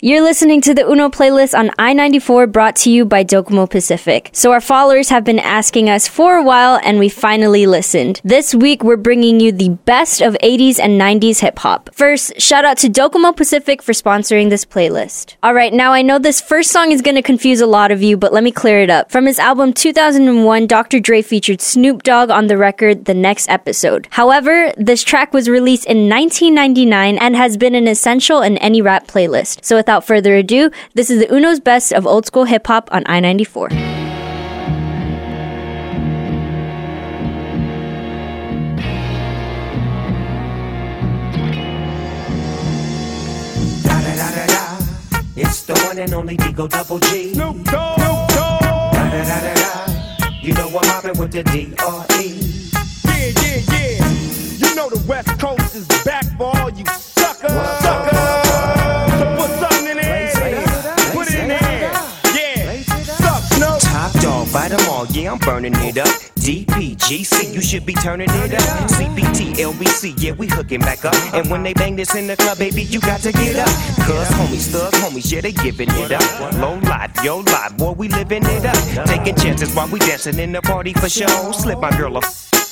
You're listening to the Uno playlist on I 94 brought to you by Docomo Pacific. So, our followers have been asking us for a while and we finally listened. This week, we're bringing you the best of 80s and 90s hip hop. First, shout out to Docomo Pacific for sponsoring this playlist. Alright, now I know this first song is gonna confuse a lot of you, but let me clear it up. From his album 2001, Dr. Dre featured Snoop Dogg on the record The Next Episode. However, this track was released in 1999 and has been an essential in any rap playlist. So, without further ado, this is the Uno's Best of Old School Hip Hop on I 94. It's the one and only D.O. Double G. Snoop Dogg. Snoop Dogg. Da, da, da, da, da. You know I'm mobbing with the D.R.E. Yeah, yeah, yeah. You know the West Coast is back for all you suckers. Suckers. All, yeah, I'm burning it up. DPGC, you should be turning it up. CPT, LBC, yeah, we hooking back up. And when they bang this in the club, baby, you got to get up. Cuz homies, thug homies, yeah, they giving it up. Low life, yo life, boy, we living it up. Taking chances while we dancing in the party for show. Slip my girl a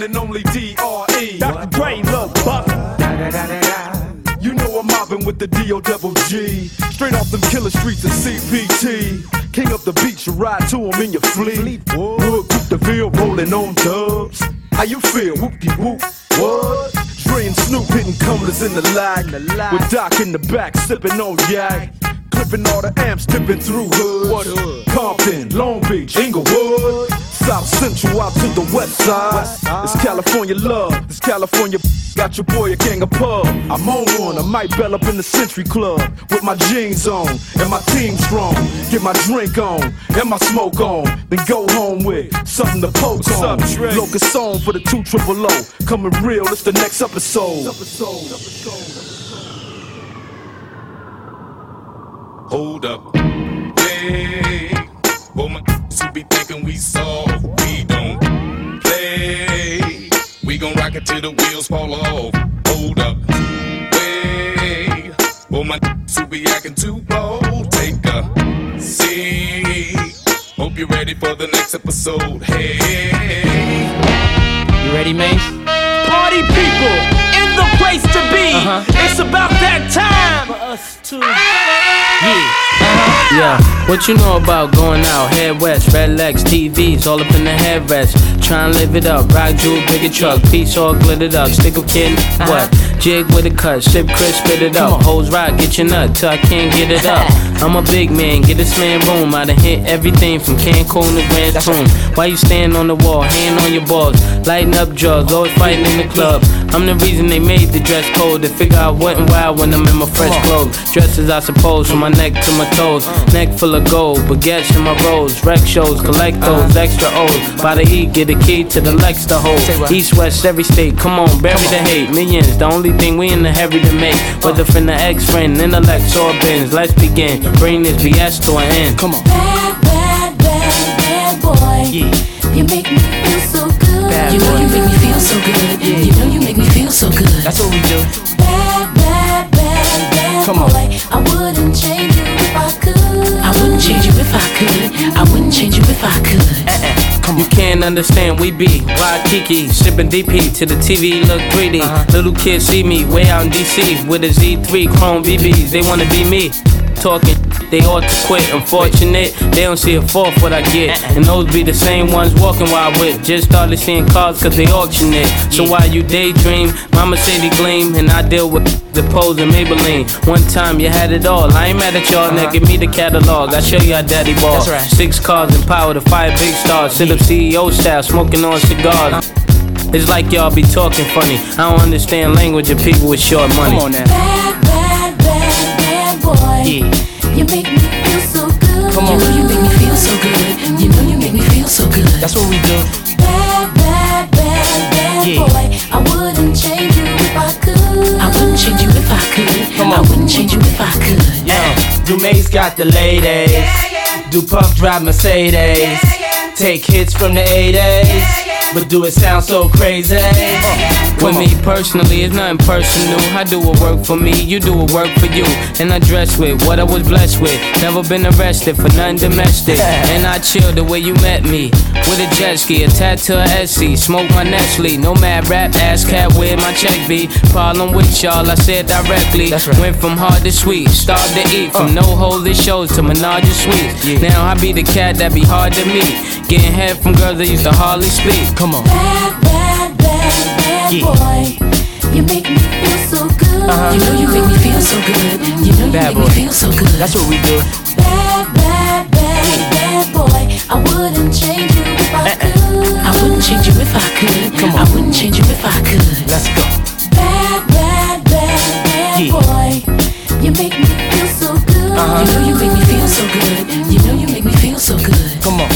One and only D.R.E. Dr. Dre, Lil Buck. You know I'm mobbing with the D.O. Double G. Straight off them killer streets of CPT. King up the beach, you ride to him in your fleet. Wood, coop the field, rolling on dubs. How you feel? Whoop de whoop. What? Dre and Snoop hitting cumblers in the lag. With Doc in the back, sipping on yak. Clipping all the amps, dipping through hoods. What hood? Compton, Long Beach, Inglewood. South Central out to the west side. It's California love. It's California. Got your boy a gang of pub. I'm on one. I might bell up in the Century Club with my jeans on and my team strong. Get my drink on and my smoke on. Then go home with something to poke on. Locust song for the two triple O. Coming real. It's the next episode. Hold up. Hey, well, my who be thinking we soft. We don't play. We gon' rock it till the wheels fall off. Hold up. Wait, well, my who be acting too bold. Take a seat. Hope you're ready for the next episode. Hey. You ready, Mace? Party people in the place to be. Uh-huh. It's about that time for us to. Yeah. Yeah, what you know about going out? Head west, red legs, TVs, all up in the headrest. Tryin' to live it up, rock jewel, bigger truck, piece all glittered up. Stick a kid, what? Jig with a cut, sip crisp, spit it up. Hoes rock, get your nut till I can't get it up. I'm a big man, get this man room. I done hit everything from Cancun to Grand Tune. Why you stand on the wall, hand on your balls, lighting up drugs, always fighting in the club. I'm the reason they made the dress code They figure out what and why when I'm in my fresh clothes. Dresses, I suppose, from my neck to my toes. Neck full of gold, baguettes in my rolls. Rec shows, collect those extra O's. By the E, get a key to the Lex to hold. East, west, every state, come on, bury the hate. Millions, the only thing we in the heavy to make. Whether from the ex friend, intellect, or bins. Let's begin. Bring this BS to an end. Come on. Bad, bad, bad, bad boy. Yeah. You make me feel so good. Bad you know boy. you make me feel so good. Yeah. You know you make me feel so good. That's what we do. Bad, bad, bad, bad Come on. boy. I wouldn't change wouldn't change you if I could. Uh-uh. come You can't understand, we be Waikiki, sipping DP to the TV look 3D. Uh-huh. Little kids see me way out in DC with a Z3 Chrome BBs. They wanna be me. Talking, they ought to quit. Unfortunate, they don't see a fourth what I get. Uh-uh. And those be the same ones walking while I whip. Just started seeing cars cause they auction it. So while you daydream, Mama say they gleam, and I deal with the pose and Maybelline. One time you had it all. I ain't mad at y'all, now uh-huh. give me the catalog. I show you how daddy ball. Six cars and power to five big stars. Sit up CEO style, smoking on cigars. It's like y'all be talking funny. I don't understand language of people with short money. Come on now. Boy. Yeah. You make me feel so good. Come You on. know you make me feel so good. You know you make me feel so good. That's what we do. Bad, bad, bad, bad Yeah. boy. I wouldn't change you if I could. I wouldn't change you if I could. Come I on. wouldn't change you if I could. Yeah. Uh, Dumae's got the ladies. Yeah, yeah. Do Puff drive Mercedes. Yeah, yeah. Take hits from the 80s. But do it sound so crazy? With me personally, it's nothing personal. I do what work for me, you do what work for you. And I dress with what I was blessed with. Never been arrested for nothing domestic. And I chill the way you met me. With a jet ski, a tattoo, a Etsy. Smoke my Nestle. No mad rap, ass cat where my check be. Problem with y'all, I said directly. That's right. Went from hard to sweet, starved to eat. From uh. no holy shows to menage a suite. Now I be the cat that be hard to meet. Getting head from girls that used to hardly speak. Come on. Bad, bad, bad, bad Yeah. boy. You make me feel so good. Uh-huh. You know you make me feel so good. You know you Bad make boy. me feel so good. That's what we do. Bad, bad, bad, bad boy. I wouldn't change you if I could. I wouldn't change you if I could. Come on. I wouldn't change you if I could. Let's go. Bad, bad, bad, bad Yeah. boy. You make me feel so good. You know you make me feel so good. You know you make me feel so good. Come on.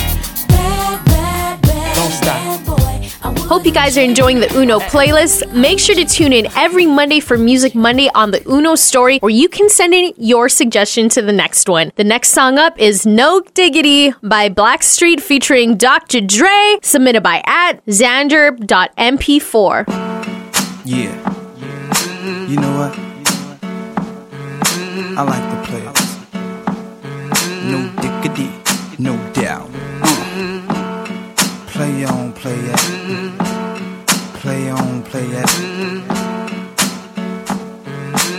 Hope you guys are enjoying the Uno playlist. Make sure to tune in every Monday for Music Monday on the Uno story, where you can send in your suggestion to the next one. The next song up is No Diggity by Blackstreet featuring Dr. Dre, submitted by at xander.mp4. Yeah. You know what? I like the play it. No diggity, no doubt. Uh. Play on, play it. Play on, play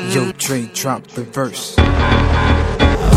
it. Yo, Dre, drop the verse.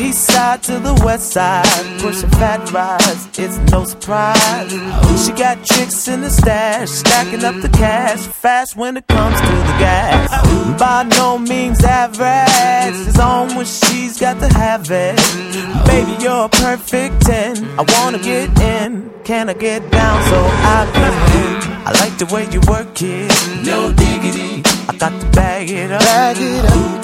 East side to the west side, pushing fat rides, it's no surprise. She got tricks in the stash, stacking up the cash, fast when it comes to the gas. By no means average, it's on when she's got to have it. Baby, you're a perfect 10. I wanna get in, can I get down so I can? I like the way you work it, no diggity. I got to bag it up. Bag it up.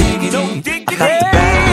I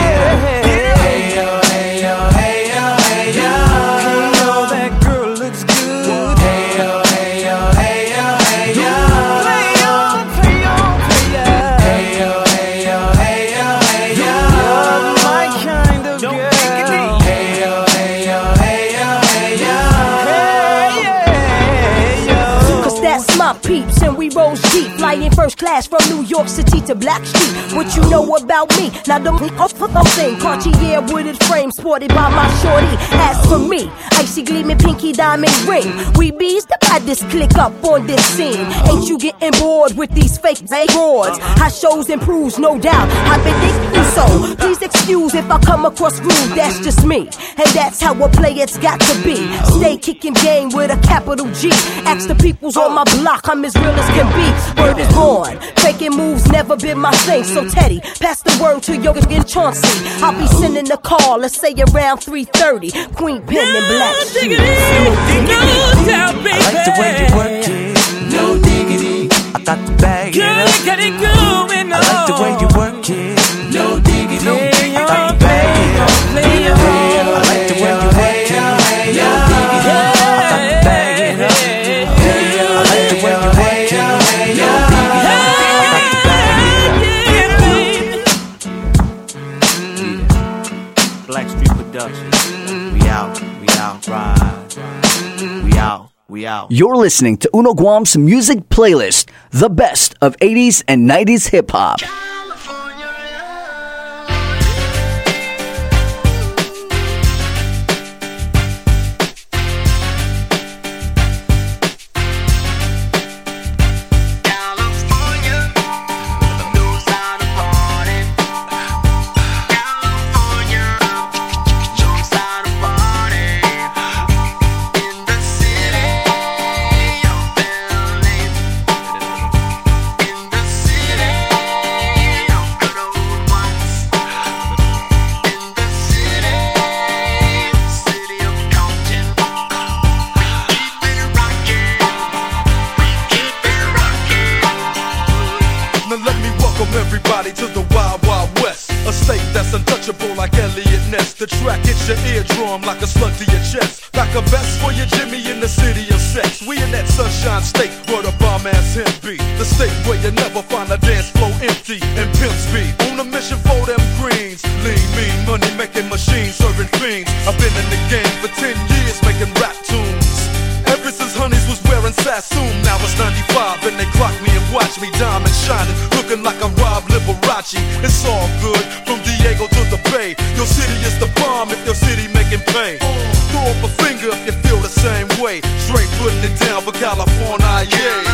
first class from New York City to Blackstreet. What you know about me? Now don't be caught for the saying Cartier wooded frame sported by my shorty. As for me, icy gleaming pinky diamond ring. We bees the baddest click up on this scene. Ain't you getting bored with these fake broads? I shows improves, no doubt. I've been thinking so. Please excuse if I come across rude. That's just me, and that's how a It's got to be. Stay kicking game with a capital G. Ask the peoples on my block, I'm as real as can be. Word is born. Faking moves never been my thing. So Teddy, pass the word to Yoga and Chauncey. I'll be sending a call, let's say around 3:30. Queen Pen and Black. Shoes. I like the way you work it. No diggity. I got the bag. Girl, got it going on. I like the way you You're listening to Uno Guam's music playlist, the best of 80s and 90s hip hop. State where the bomb ass him be. The state where you never find a dance floor empty and pimp speed. On a mission for them greens. Lean, mean, money making machines serving fiends. I've been in the game for 10 years making rap tunes. Ever since Honeys was wearing Sassoon, now it's 95 and they clock me and watch me diamond shining, looking like a Rob Liberace. It's all good from Diego to the Bay. Your city is the bomb if your city making pay. Throw up a finger if you way. Straight putting it down for California, yeah.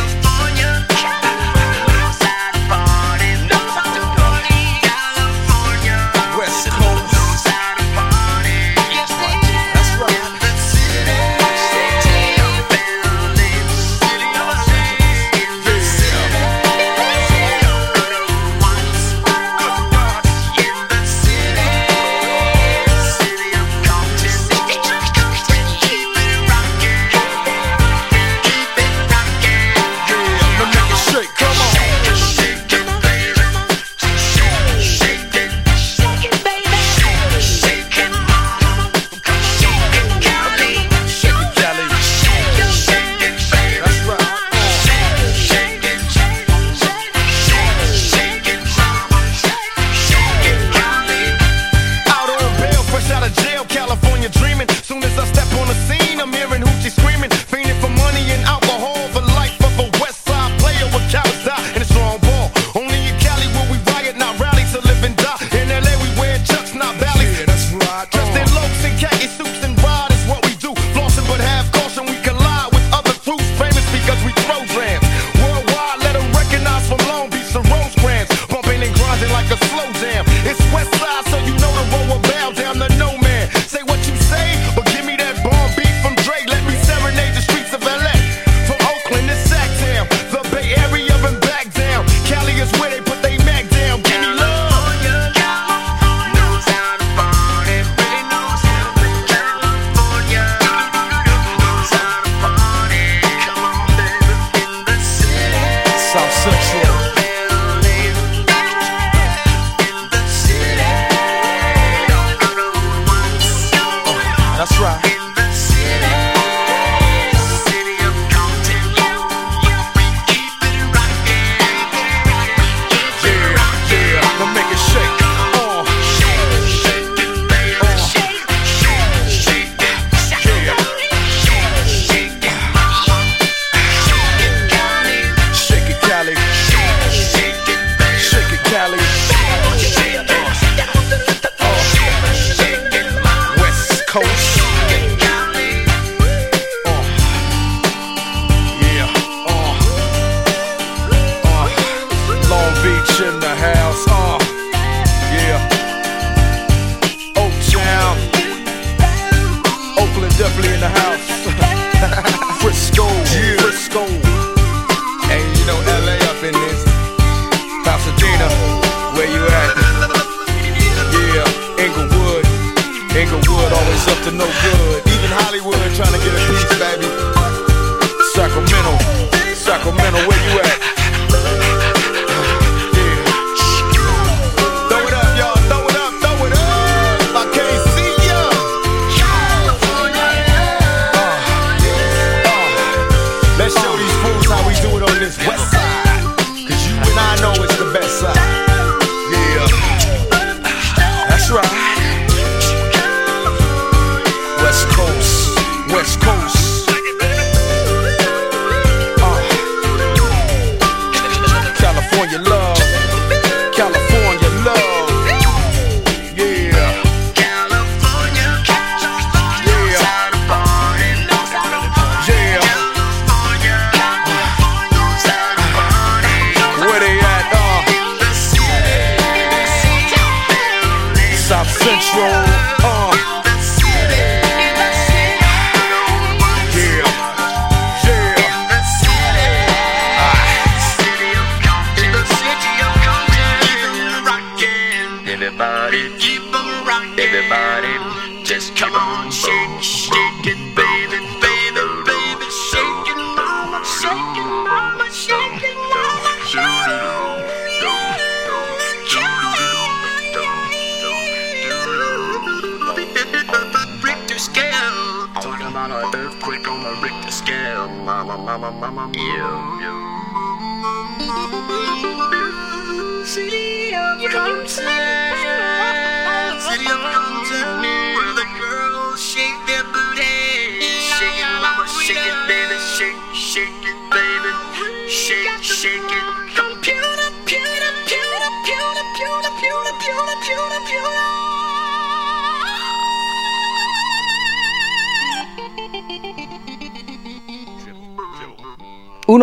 Do it on this west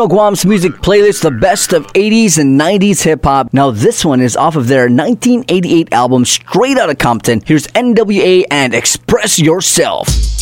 Guam's music playlist, the best of 80s and 90s hip hop. Now, this one is off of their 1988 album, Straight Outta Compton. Here's NWA and Express Yourself.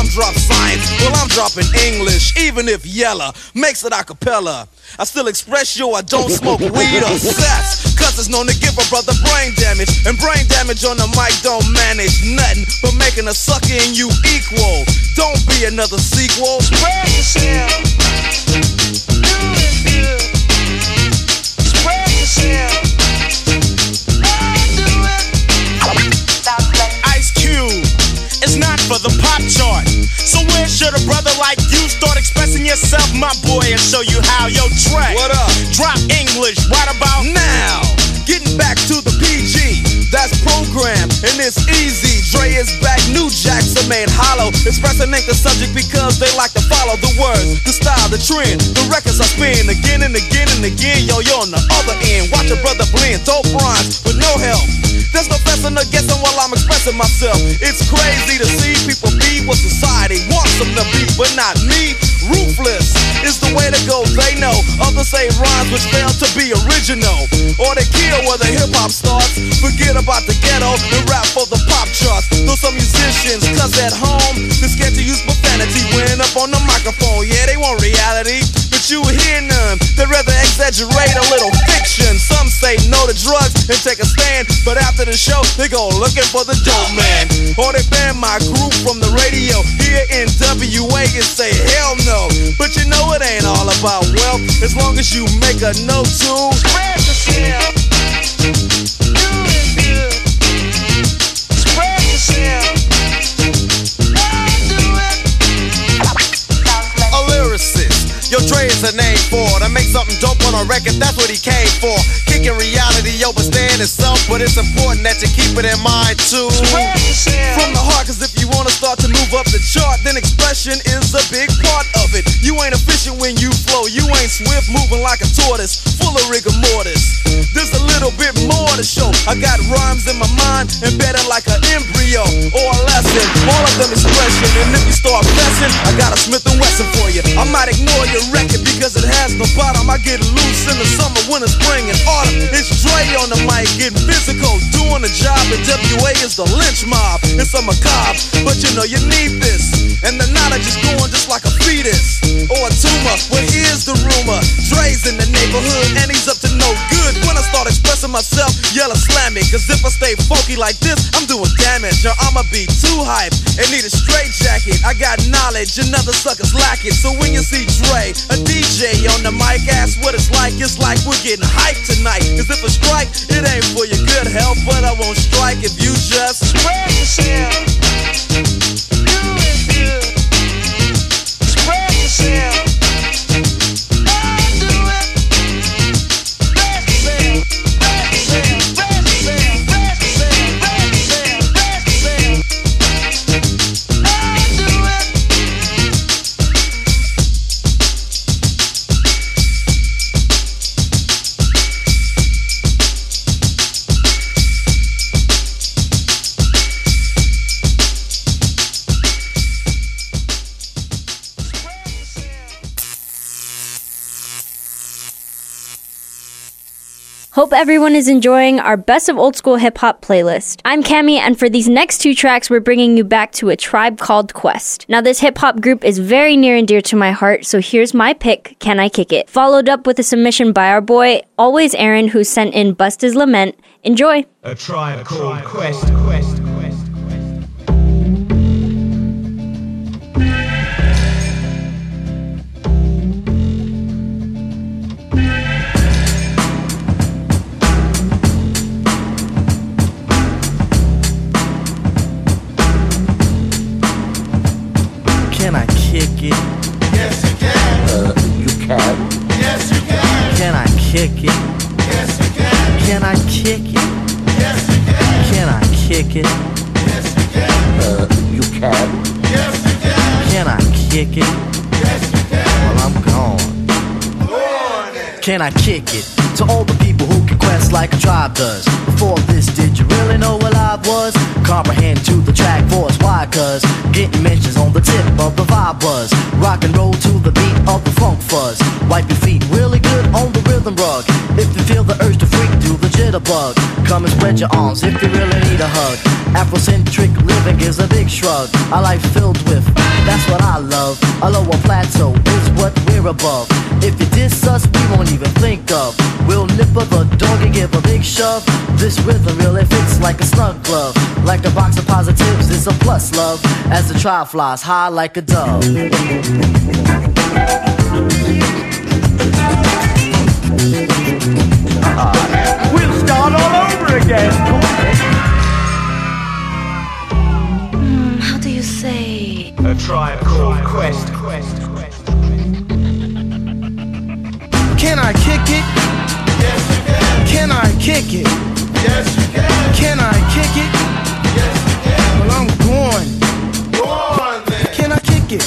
Some drop science. Well, I'm dropping English. Even if Yella makes it a cappella. I still express yo, I don't smoke weed or sex. Cause it's known to give a brother brain damage. And brain damage on the mic don't manage nothing but making a sucker in you equal. Don't be another sequel. Spread yourself. Do it good. Spread yourself. Ice Cube not for the pop chart. So where should a brother like you start expressing yourself, my boy, and show you how? Yo, track? What up? Drop English right about now. Getting back to the PG, that's programmed and it's easy. Dre is back, new jacks are made hollow. Expressing ain't the subject because they like to follow the words, the style, the trend. The records I spin again and again and again. Yo, yo, on the other end, watch your brother blend dope rhymes with no help. There's no fessing or guessing while I'm expressing myself. It's crazy to see people be what society wants them to be, but not me. Ruthless is the way to go, they know. Others say rhymes which fail to be original. Or they kill where the hip hop starts. Forget about the ghetto and rap for the pop charts. Though some musicians, cause at home, they're scared to use profanity when up on the microphone. Yeah, they want reality, but you hear none. They'd rather exaggerate a little fiction. Some say no to drugs and take a stand, but after the show, they go looking for the dope man. Or they ban my group from the radio. Here NWA and say hell no. But you know it ain't all about wealth. As long as you make a note to spread yourself. Lyricist. Dre is a name for to make something dope on a record. That's what he came for. Kicking reality over staying itself, but it's important that you keep it in mind too. From the heart, cause if you wanna start to move up the chart, then expression is a big part of it. You ain't efficient when you flow, you ain't swift, moving like a tortoise, full of rigor mortis. There's a little bit more to show. I got rhymes in my mind, embedded like an embryo or a lesson. All of them expression, and if you start blessing, I got a Smith and Wesson for you. I might ignore your record because it has no bottom. I get loose in the summer, winter, spring, and autumn. It's Dre on the mic, getting physical, doing the job. And WA is the lynch mob. It's a macabre, but you know you need this. And the knowledge is going just like a fetus or a tumor. Well, here's the rumor: Dre's in the neighborhood, and he's up to no good. When I start expressing myself, slam me. Cause if I stay funky like this, I'm doing damage. Or I'ma be too hype and need a straight jacket. I got knowledge, and other suckers lack it. So when you see Dre, a DJ on the mic, ask what it's like. It's like we're getting hyped tonight. Cause if I strike, it ain't for your good health, but I won't strike if you just spread yourself. Do it good. Spread yourself. Hope everyone is enjoying our best of old school hip hop playlist. I'm Cami, and for these next two tracks, we're bringing you back to a tribe called Quest. Now, this hip hop group is very near and dear to my heart, so here's my pick, Can I Kick It? Followed up with a submission by our boy, Always Aaron, who sent in Bust His Lament. Enjoy! A tribe called Quest, Quest, kick it? Yes, you can. Can I kick it? Yes, you can. Uh, you can. Yes, you can. Can I kick it? Yes, you can. Well, I'm gone. Can I kick it? To all the people who can quest like a tribe does. Before this, did you really know what I was? Comprehend to the track force, why? Cause getting mentions on the tip of the vibe buzz. Rock and roll to the beat of the funk fuzz. Wipe your feet really good on the rhythm rug. The jitterbug. Come and spread your arms if you really need a hug. Afrocentric living is a big shrug. A life filled with, that's what I love. A lower plateau is what we're above. If you diss us, we won't even think of. We'll nip up a dog and give a big shove. This rhythm really fits like a snug glove. Like a box of positives, it's a plus love. As the trial flies high like a dove. We'll tribe called Quest. Can I kick it? Yes, you can. Can I kick it? Yes, you can. Can I kick it? Yes, you can. Well, I'm going. Go on then. Can I kick it?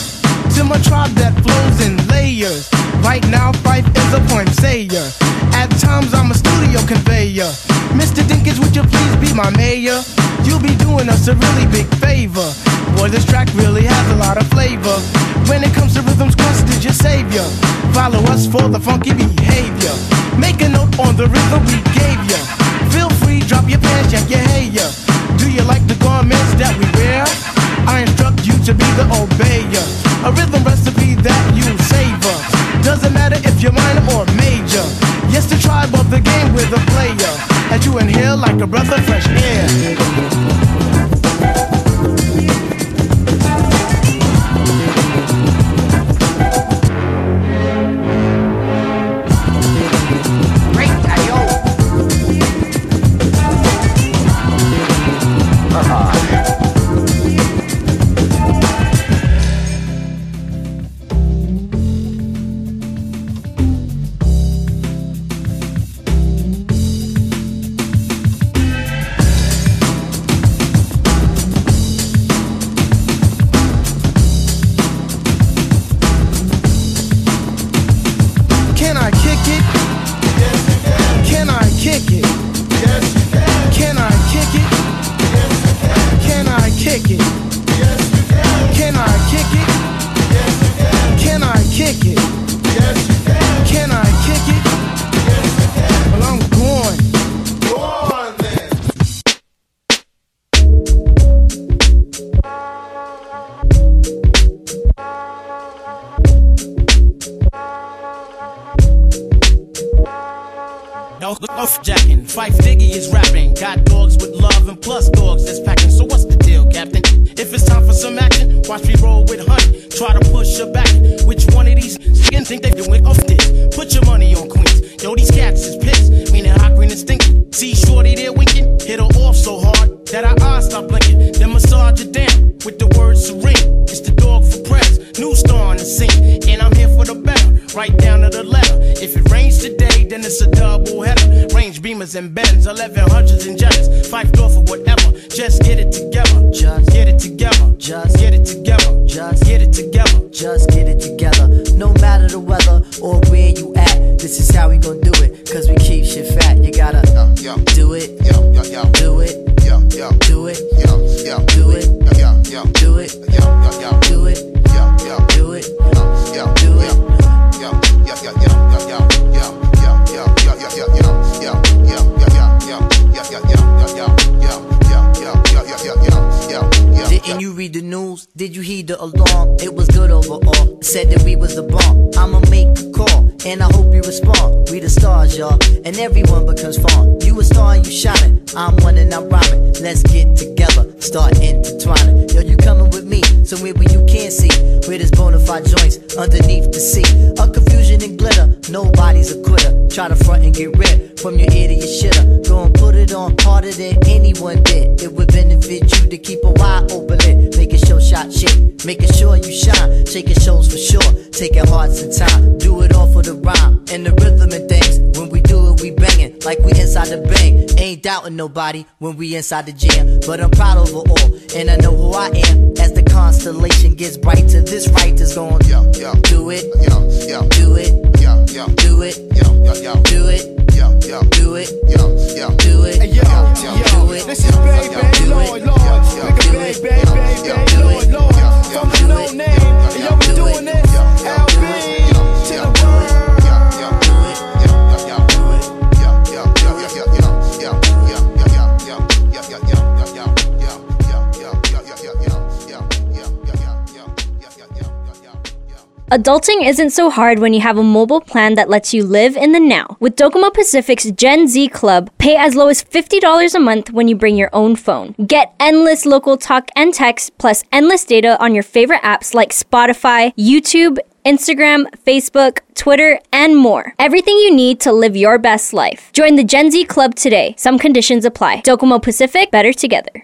To my tribe that flows in layers. Right now, Phife is a poem sayer. At times, I'm a studio conveyor. Mr. Dinkins, would you please be my mayor? You'll be doing us a really big favor. Boy, this track really has a lot of flavor. When it comes to rhythms, Quest is your savior. Follow us for the funky behavior. Make a note on the rhythm we gave ya. Feel free, drop your pants, yank your hair. Do you like the garments that we wear? I instruct you to be the obeyer. A rhythm recipe that you savor. Doesn't matter if you're minor or major. Yes, the tribe of the game with a player. You inhale like a breath of fresh air. Benz, 1100s and Doubting nobody when we inside the jam. But I'm proud of it all, and I know who I am. As the constellation gets brighter, this right is going do it, do it, do it, do it, do it, Adulting isn't so hard when you have a mobile plan that lets you live in the now. With Docomo Pacific's Gen Z Club, pay as low as $50 a month when you bring your own phone. Get endless local talk and text, plus endless data on your favorite apps like Spotify, YouTube, Instagram, Facebook, Twitter, and more. Everything you need to live your best life. Join the Gen Z Club today. Some conditions apply. Docomo Pacific, better together.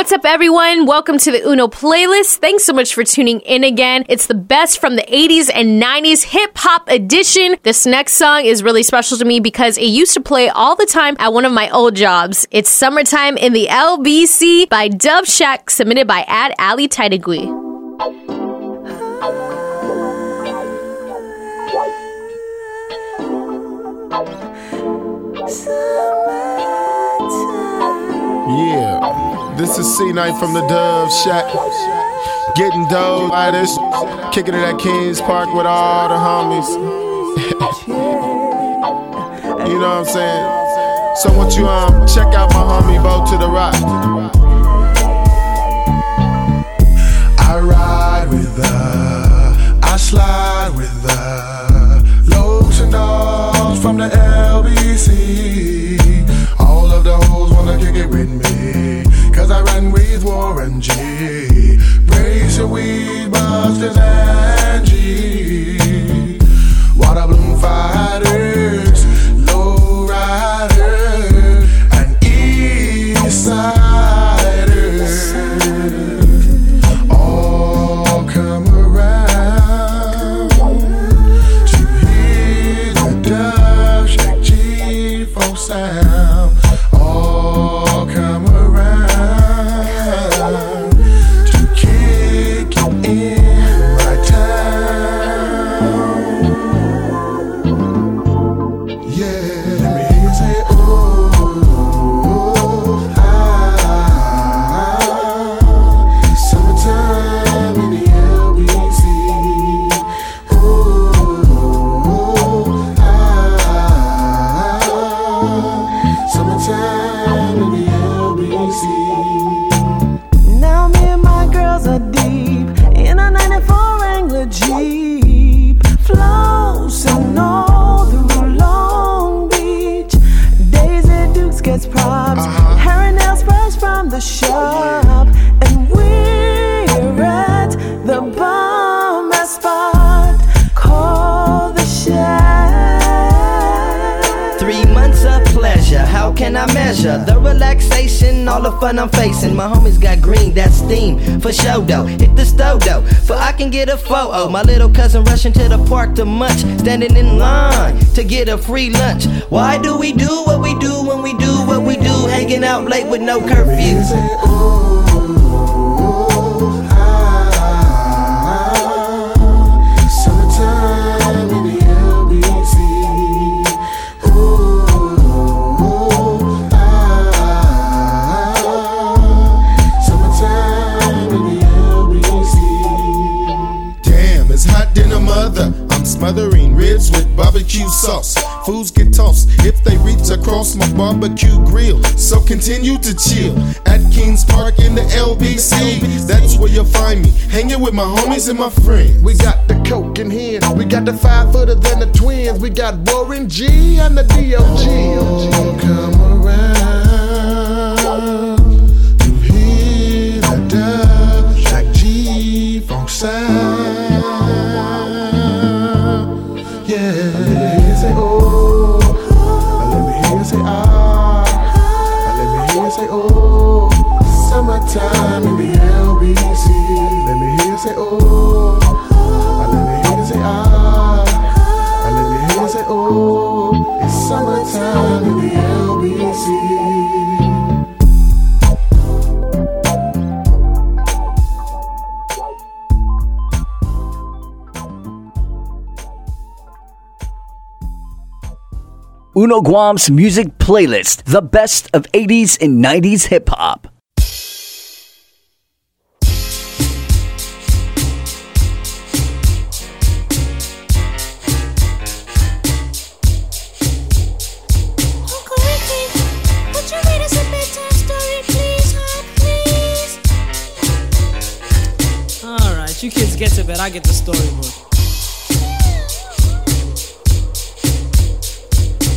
What's up, everyone? Welcome to the Uno playlist. Thanks so much for tuning in again. It's the best from the 80s and 90s hip hop edition. This next song is really special to me because it used to play all the time at one of my old jobs. It's Summertime in the LBC by Dove Shack, submitted by Ad Ali Taitagui. Yeah, this is C-Knight from the Dove Shack. Getting dough by this, kicking it at Kings Park with all the homies. you know what I'm saying? So what you um check out my homie Bo to the Rock. I ride with her, I slide with her. Locs and dogs from the LBC. Wanna kick it with me. Cause I run with Warren G. Brace your weed and G. Water bloom fighters, measure the relaxation, all the fun I'm facing? My homies got green, that's steam for show though. Hit the stove though, for I can get a photo. My little cousin rushing to the park to munch, standing in line to get a free lunch. Why do we do what we do when we do what we do? Hanging out late with no curfew. With barbecue sauce. Fools get tossed if they reach across my barbecue grill. So continue to chill at Kings Park in the LBC. That's where you'll find me, hanging with my homies and my friends. We got the coke in here. We got the five footer than the twins. We got Warren G and the DOG. come Uno Guam's music playlist, the best of 80s and 90s hip hop. Uncle Ricky, would you read us a bedtime story, please, huh? Please? Alright, you kids get to bed, I get the storybook.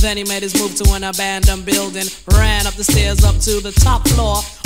Then he made his move to an abandoned building. Ran up the stairs up to the top floor.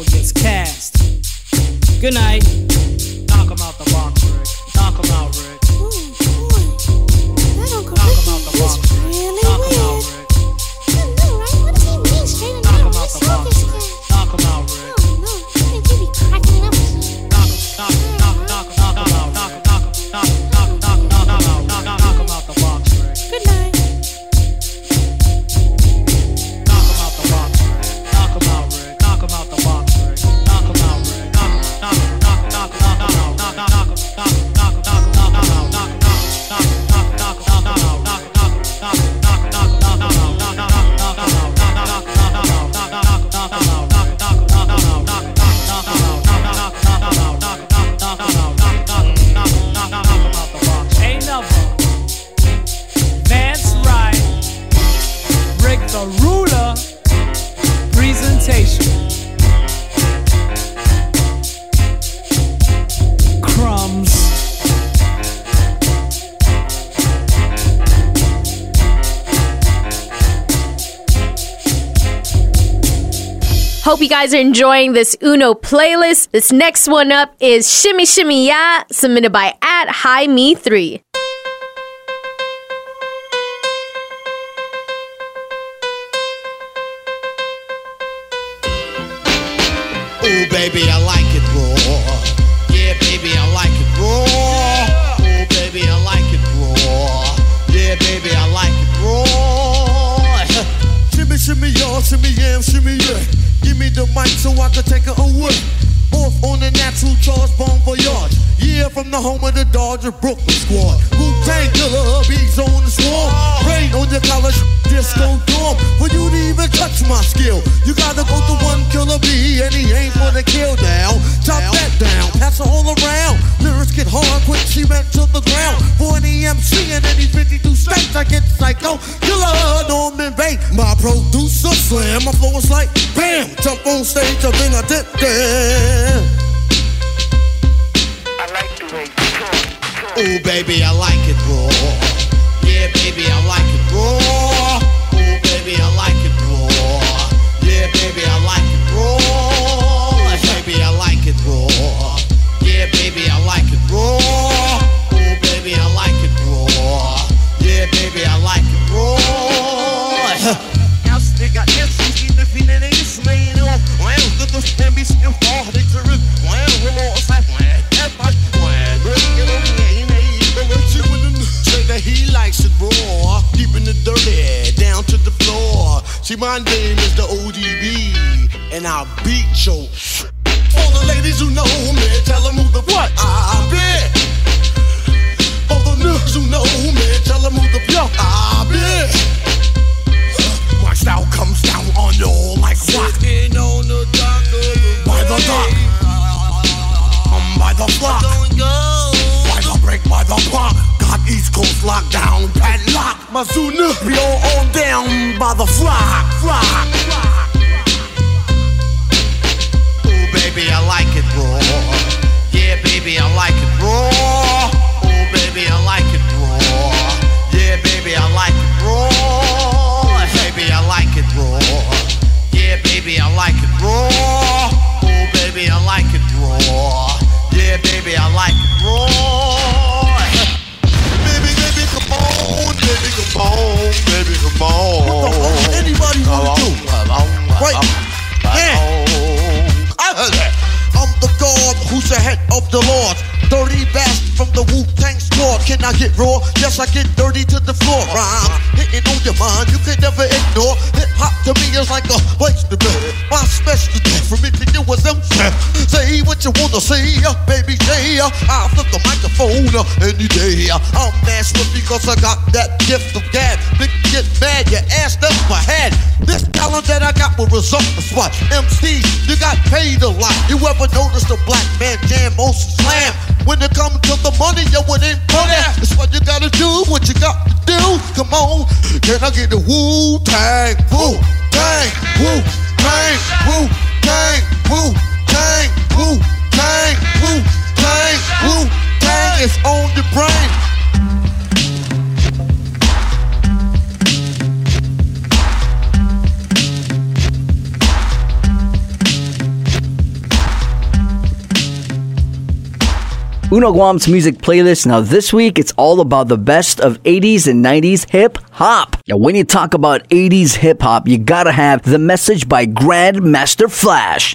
gets cast. Good night. Knock him out the box, Rick. Knock him out, Rick. That Uncle Ricky is really weird. Guys are enjoying this Uno playlist. This next one up is Shimmy Shimmy Ya, submitted by at High Me 3. Ooh, baby, I like it raw. Yeah, baby, I like it raw. Ooh, baby, I like it raw. Yeah, baby, I like it raw. Shimmy, shimmy, y'all, shimmy, yam, shimmy, yeah. Give me the mic so I can take it away. Off on the natural charge, bon voyage. Yeah, from the home of the Dodger Brooklyn squad. Wu Tang killer, bees on the swarm. Rain on your college disco dorm. For you to even touch my skill, you gotta go to one killer bee, and he ain't for the kill down. Chop that down, pass it all around. Lyrics get hard, quick, she went to the ground. For an EMC in any 52 states, I get psycho. Killer, Norman Bates, my producer slam. My flow is like bam, jump on stage, and then I there. Ooh, baby, I like it raw. Yeah, baby, I like it raw. Is like a place to be. My special specialty for me to do was them. Say what you wanna say, baby J. Uh, I flip the microphone uh, any day. I'm master because I got that gift of gab. Big get mad, your ass up my head. This talent that I got will result in spot. MC, you got paid a lot. You ever noticed a black man jam most slam? When it comes to the money, yo, it ain't funny. That's what you gotta do, what you got to do. Come on, can I get the Wu Tang? Wu Tang, Wu Tang, Wu Tang, Wu Tang, Wu Tang, Wu Tang, Wu Tang is on the brain. Uno Guam's music playlist. Now, this week it's all about the best of 80s and 90s hip hop. Now, when you talk about 80s hip hop, you gotta have the message by Grandmaster Flash.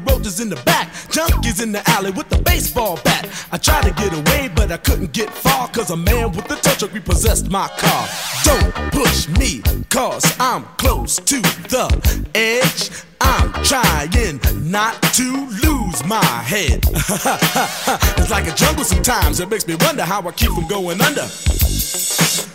roaches in the back, junkies in the alley with the baseball bat. I tried to get away, but I couldn't get far, cause a man with a tow truck repossessed my car. Don't push me, cause I'm close to the edge. I'm trying not to lose my head. it's like a jungle sometimes. It makes me wonder how I keep from going under.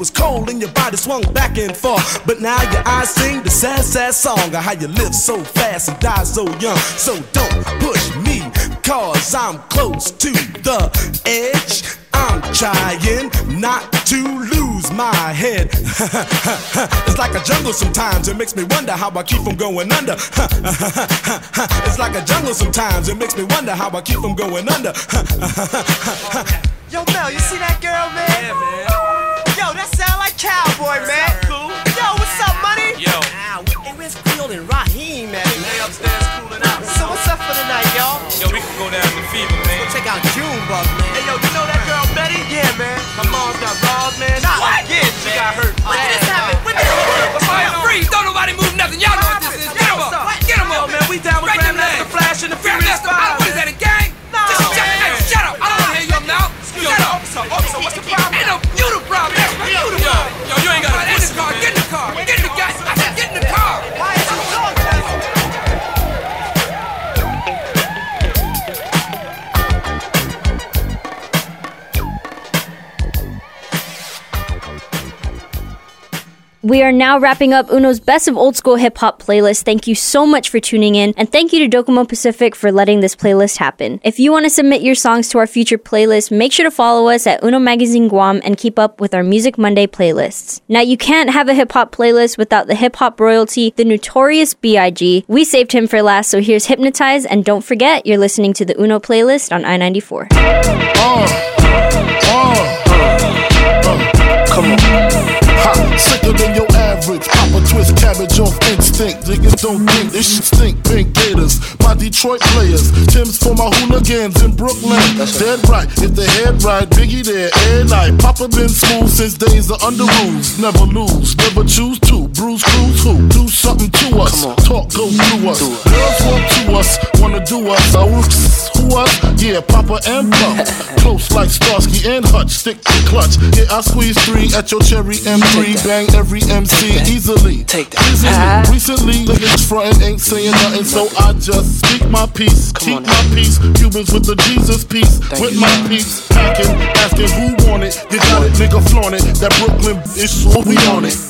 was cold and your body swung back and forth. But now your eyes sing the sad, sad song of how you live so fast and die so young. So don't push me, cause I'm close to the edge. I'm trying not to lose my head. it's like a jungle sometimes, it makes me wonder how I keep from going under. it's like a jungle sometimes, it makes me wonder how I keep from going under. Yo, Mel, you see that girl, man? Yeah, man. Cowboy, man. Cool. Yo, what's up, money? Yo. Ow, hey, where's Field and Raheem, man? They upstairs cooling out. So what's up for the night, y'all? Yo, we can go down to Fever, man. Let's check out Junebug, man. Hey, yo, you know that girl Betty? Yeah, man. Her mom's got robbed, man. Nah, what? yeah, she got hurt. When did this happen? When did this happen? Fire freeze! Don't nobody move nothing. Y'all know what this is. Get 'em up. Get 'em up. Yo, man, we down with Grandmaster. Flash and the Furious Five. Car. Get in the car. Get in the car. We are now wrapping up Uno's best of old school hip hop playlist. Thank you so much for tuning in, and thank you to Docomo Pacific for letting this playlist happen. If you want to submit your songs to our future playlist, make sure to follow us at Uno Magazine Guam and keep up with our Music Monday playlists. Now, you can't have a hip hop playlist without the hip hop royalty, the notorious B.I.G. We saved him for last, so here's Hypnotize, and don't forget, you're listening to the Uno playlist on I 94. Uh, uh, uh, come on. Sicker than your average. Papa twist cabbage off instinct. Niggas don't think this shit stink. Pink Gators, my Detroit players. Tim's for my hooligans in Brooklyn. Dead right, if the head right, Biggie there every night. Papa been smooth since days of under rules. Never lose, never choose to. Bruise, cruise, who? Do something to us. Talk goes through us. Girls want to us, wanna do us. Oops, who us? Yeah, Papa and Pup. Close like Starsky and Hutch. Stick to clutch. Yeah, I squeeze three at your cherry M3. Bang every MC easily. Take that. Recently, niggas frontin' ain't saying nothing, so I just speak my peace. Keep my peace. Cubans with the Jesus peace. with my peace. Packing, asking who want it. You got it, nigga, flaunt it. That Brooklyn is so we on it.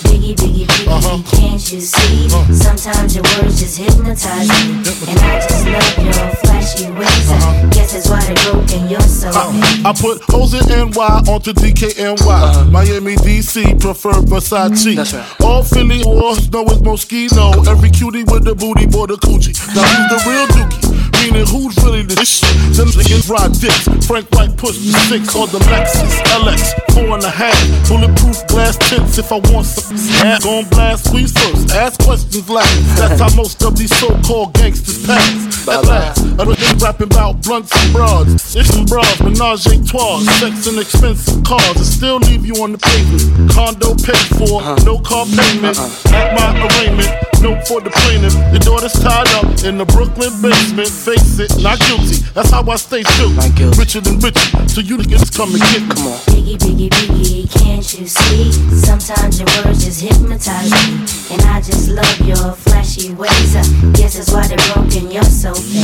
Biggie, biggie, biggie, uh-huh. can't you see? Uh-huh. Sometimes your words just hypnotize me. And I just love your flashy ways. I uh-huh. guess that's why they're broken, you're so fake. Uh, I put O's in NY onto DKNY. Miami, DC, prefer Versace. Mm, that's right. All Philly boys know it's Moschino. Every cutie with the booty, boy, the coochie. Now who's the real dookie? Meaning who's really the shit? Them niggas ride dicks. Frank White push the six on the Lexus LX. Four and a half. Bulletproof glass tints if I want some. Ass gon' blast squeeze first. Ask questions last. That's how most of these so-called gangsters pass. At last, I don't think rapping about blunts and broads. It's some bras, menage a trois, sex and expensive cars. And still leave you on the pavement. Condo paid for, uh-huh. no car payment. Uh-uh. At my arraignment, note for the plaintiff. Your daughter's tied up in the Brooklyn basement. Face it, not guilty. That's how I stay true. Richer than richer, so you niggas come and get me. Come on. Biggie, biggie, biggie, can't you see? Sometimes your words just hypnotize me. And I just love your flashy ways. I guess that's why they're broken, you're so fake.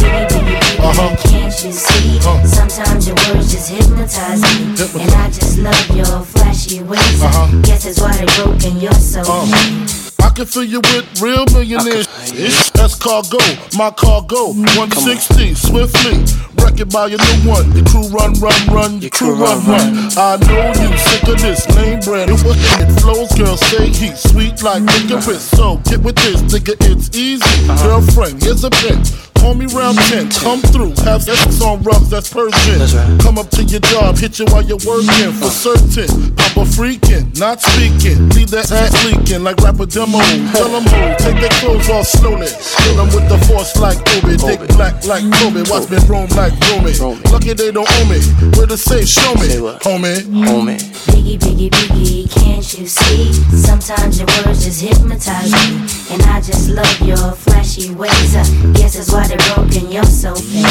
Biggie, biggie, uh-huh. biggie, uh-huh. can't you see? Uh-huh. Sometimes your words just hypnotize me. And I just love your flashy ways. I guess that's why they're broken, you're so fake. I can fill you with real millionaires. Ish, That's cargo, my cargo. 160, swiftly. Wreck it by your new one. Your crew run, run, run. Your crew run, run. I know you sick of this lame bread. It was it flows, girl. Say heat sweet like licorice. So get with this, nigga. It's easy. Girlfriend, here's a bit. Call me round 10, come through, have sex on rubs, that's Persian. Come up to your job, hit you while you're working, for certain. Papa freaking, not speaking. Leave that ass leaking like rapper demo. Tell them who, take their clothes off slowly. Kill them with the force like Obi. Dick black like Kobe. Watch me roam like Romy. Lucky they don't owe me. Where to say, show me. Homie. Homie. Biggie, biggie, biggie, can't you see? Sometimes your words just hypnotize me. And I just love your flashy ways. I guess that's why they're broken, you're so fake.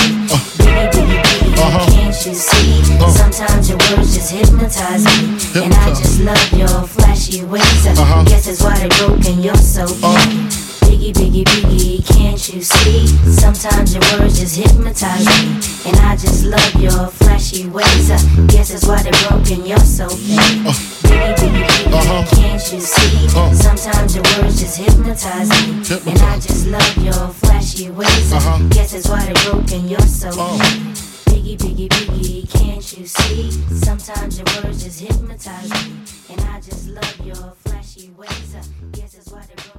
Biggie, biggie, biggie, can't you see? Uh-huh. Sometimes your words just hypnotize me. And I just love your flashy ways. I guess that's why they're broken, you're so fake. Uh-huh. Biggie, biggie, biggie, can't you see? Sometimes your words just hypnotize me. And I just love your flashy ways. I guess that's why they're broken, you're so fake. Biggie, biggie, biggie, can't you see? Sometimes your words just hypnotize me. And I just love your flashy ways. I guess that's why they're broken, you're so fake. Biggie, biggie, biggie, can't you see? Sometimes your words just hypnotize me. And I just love your flashy ways. I guess that's why they're broken.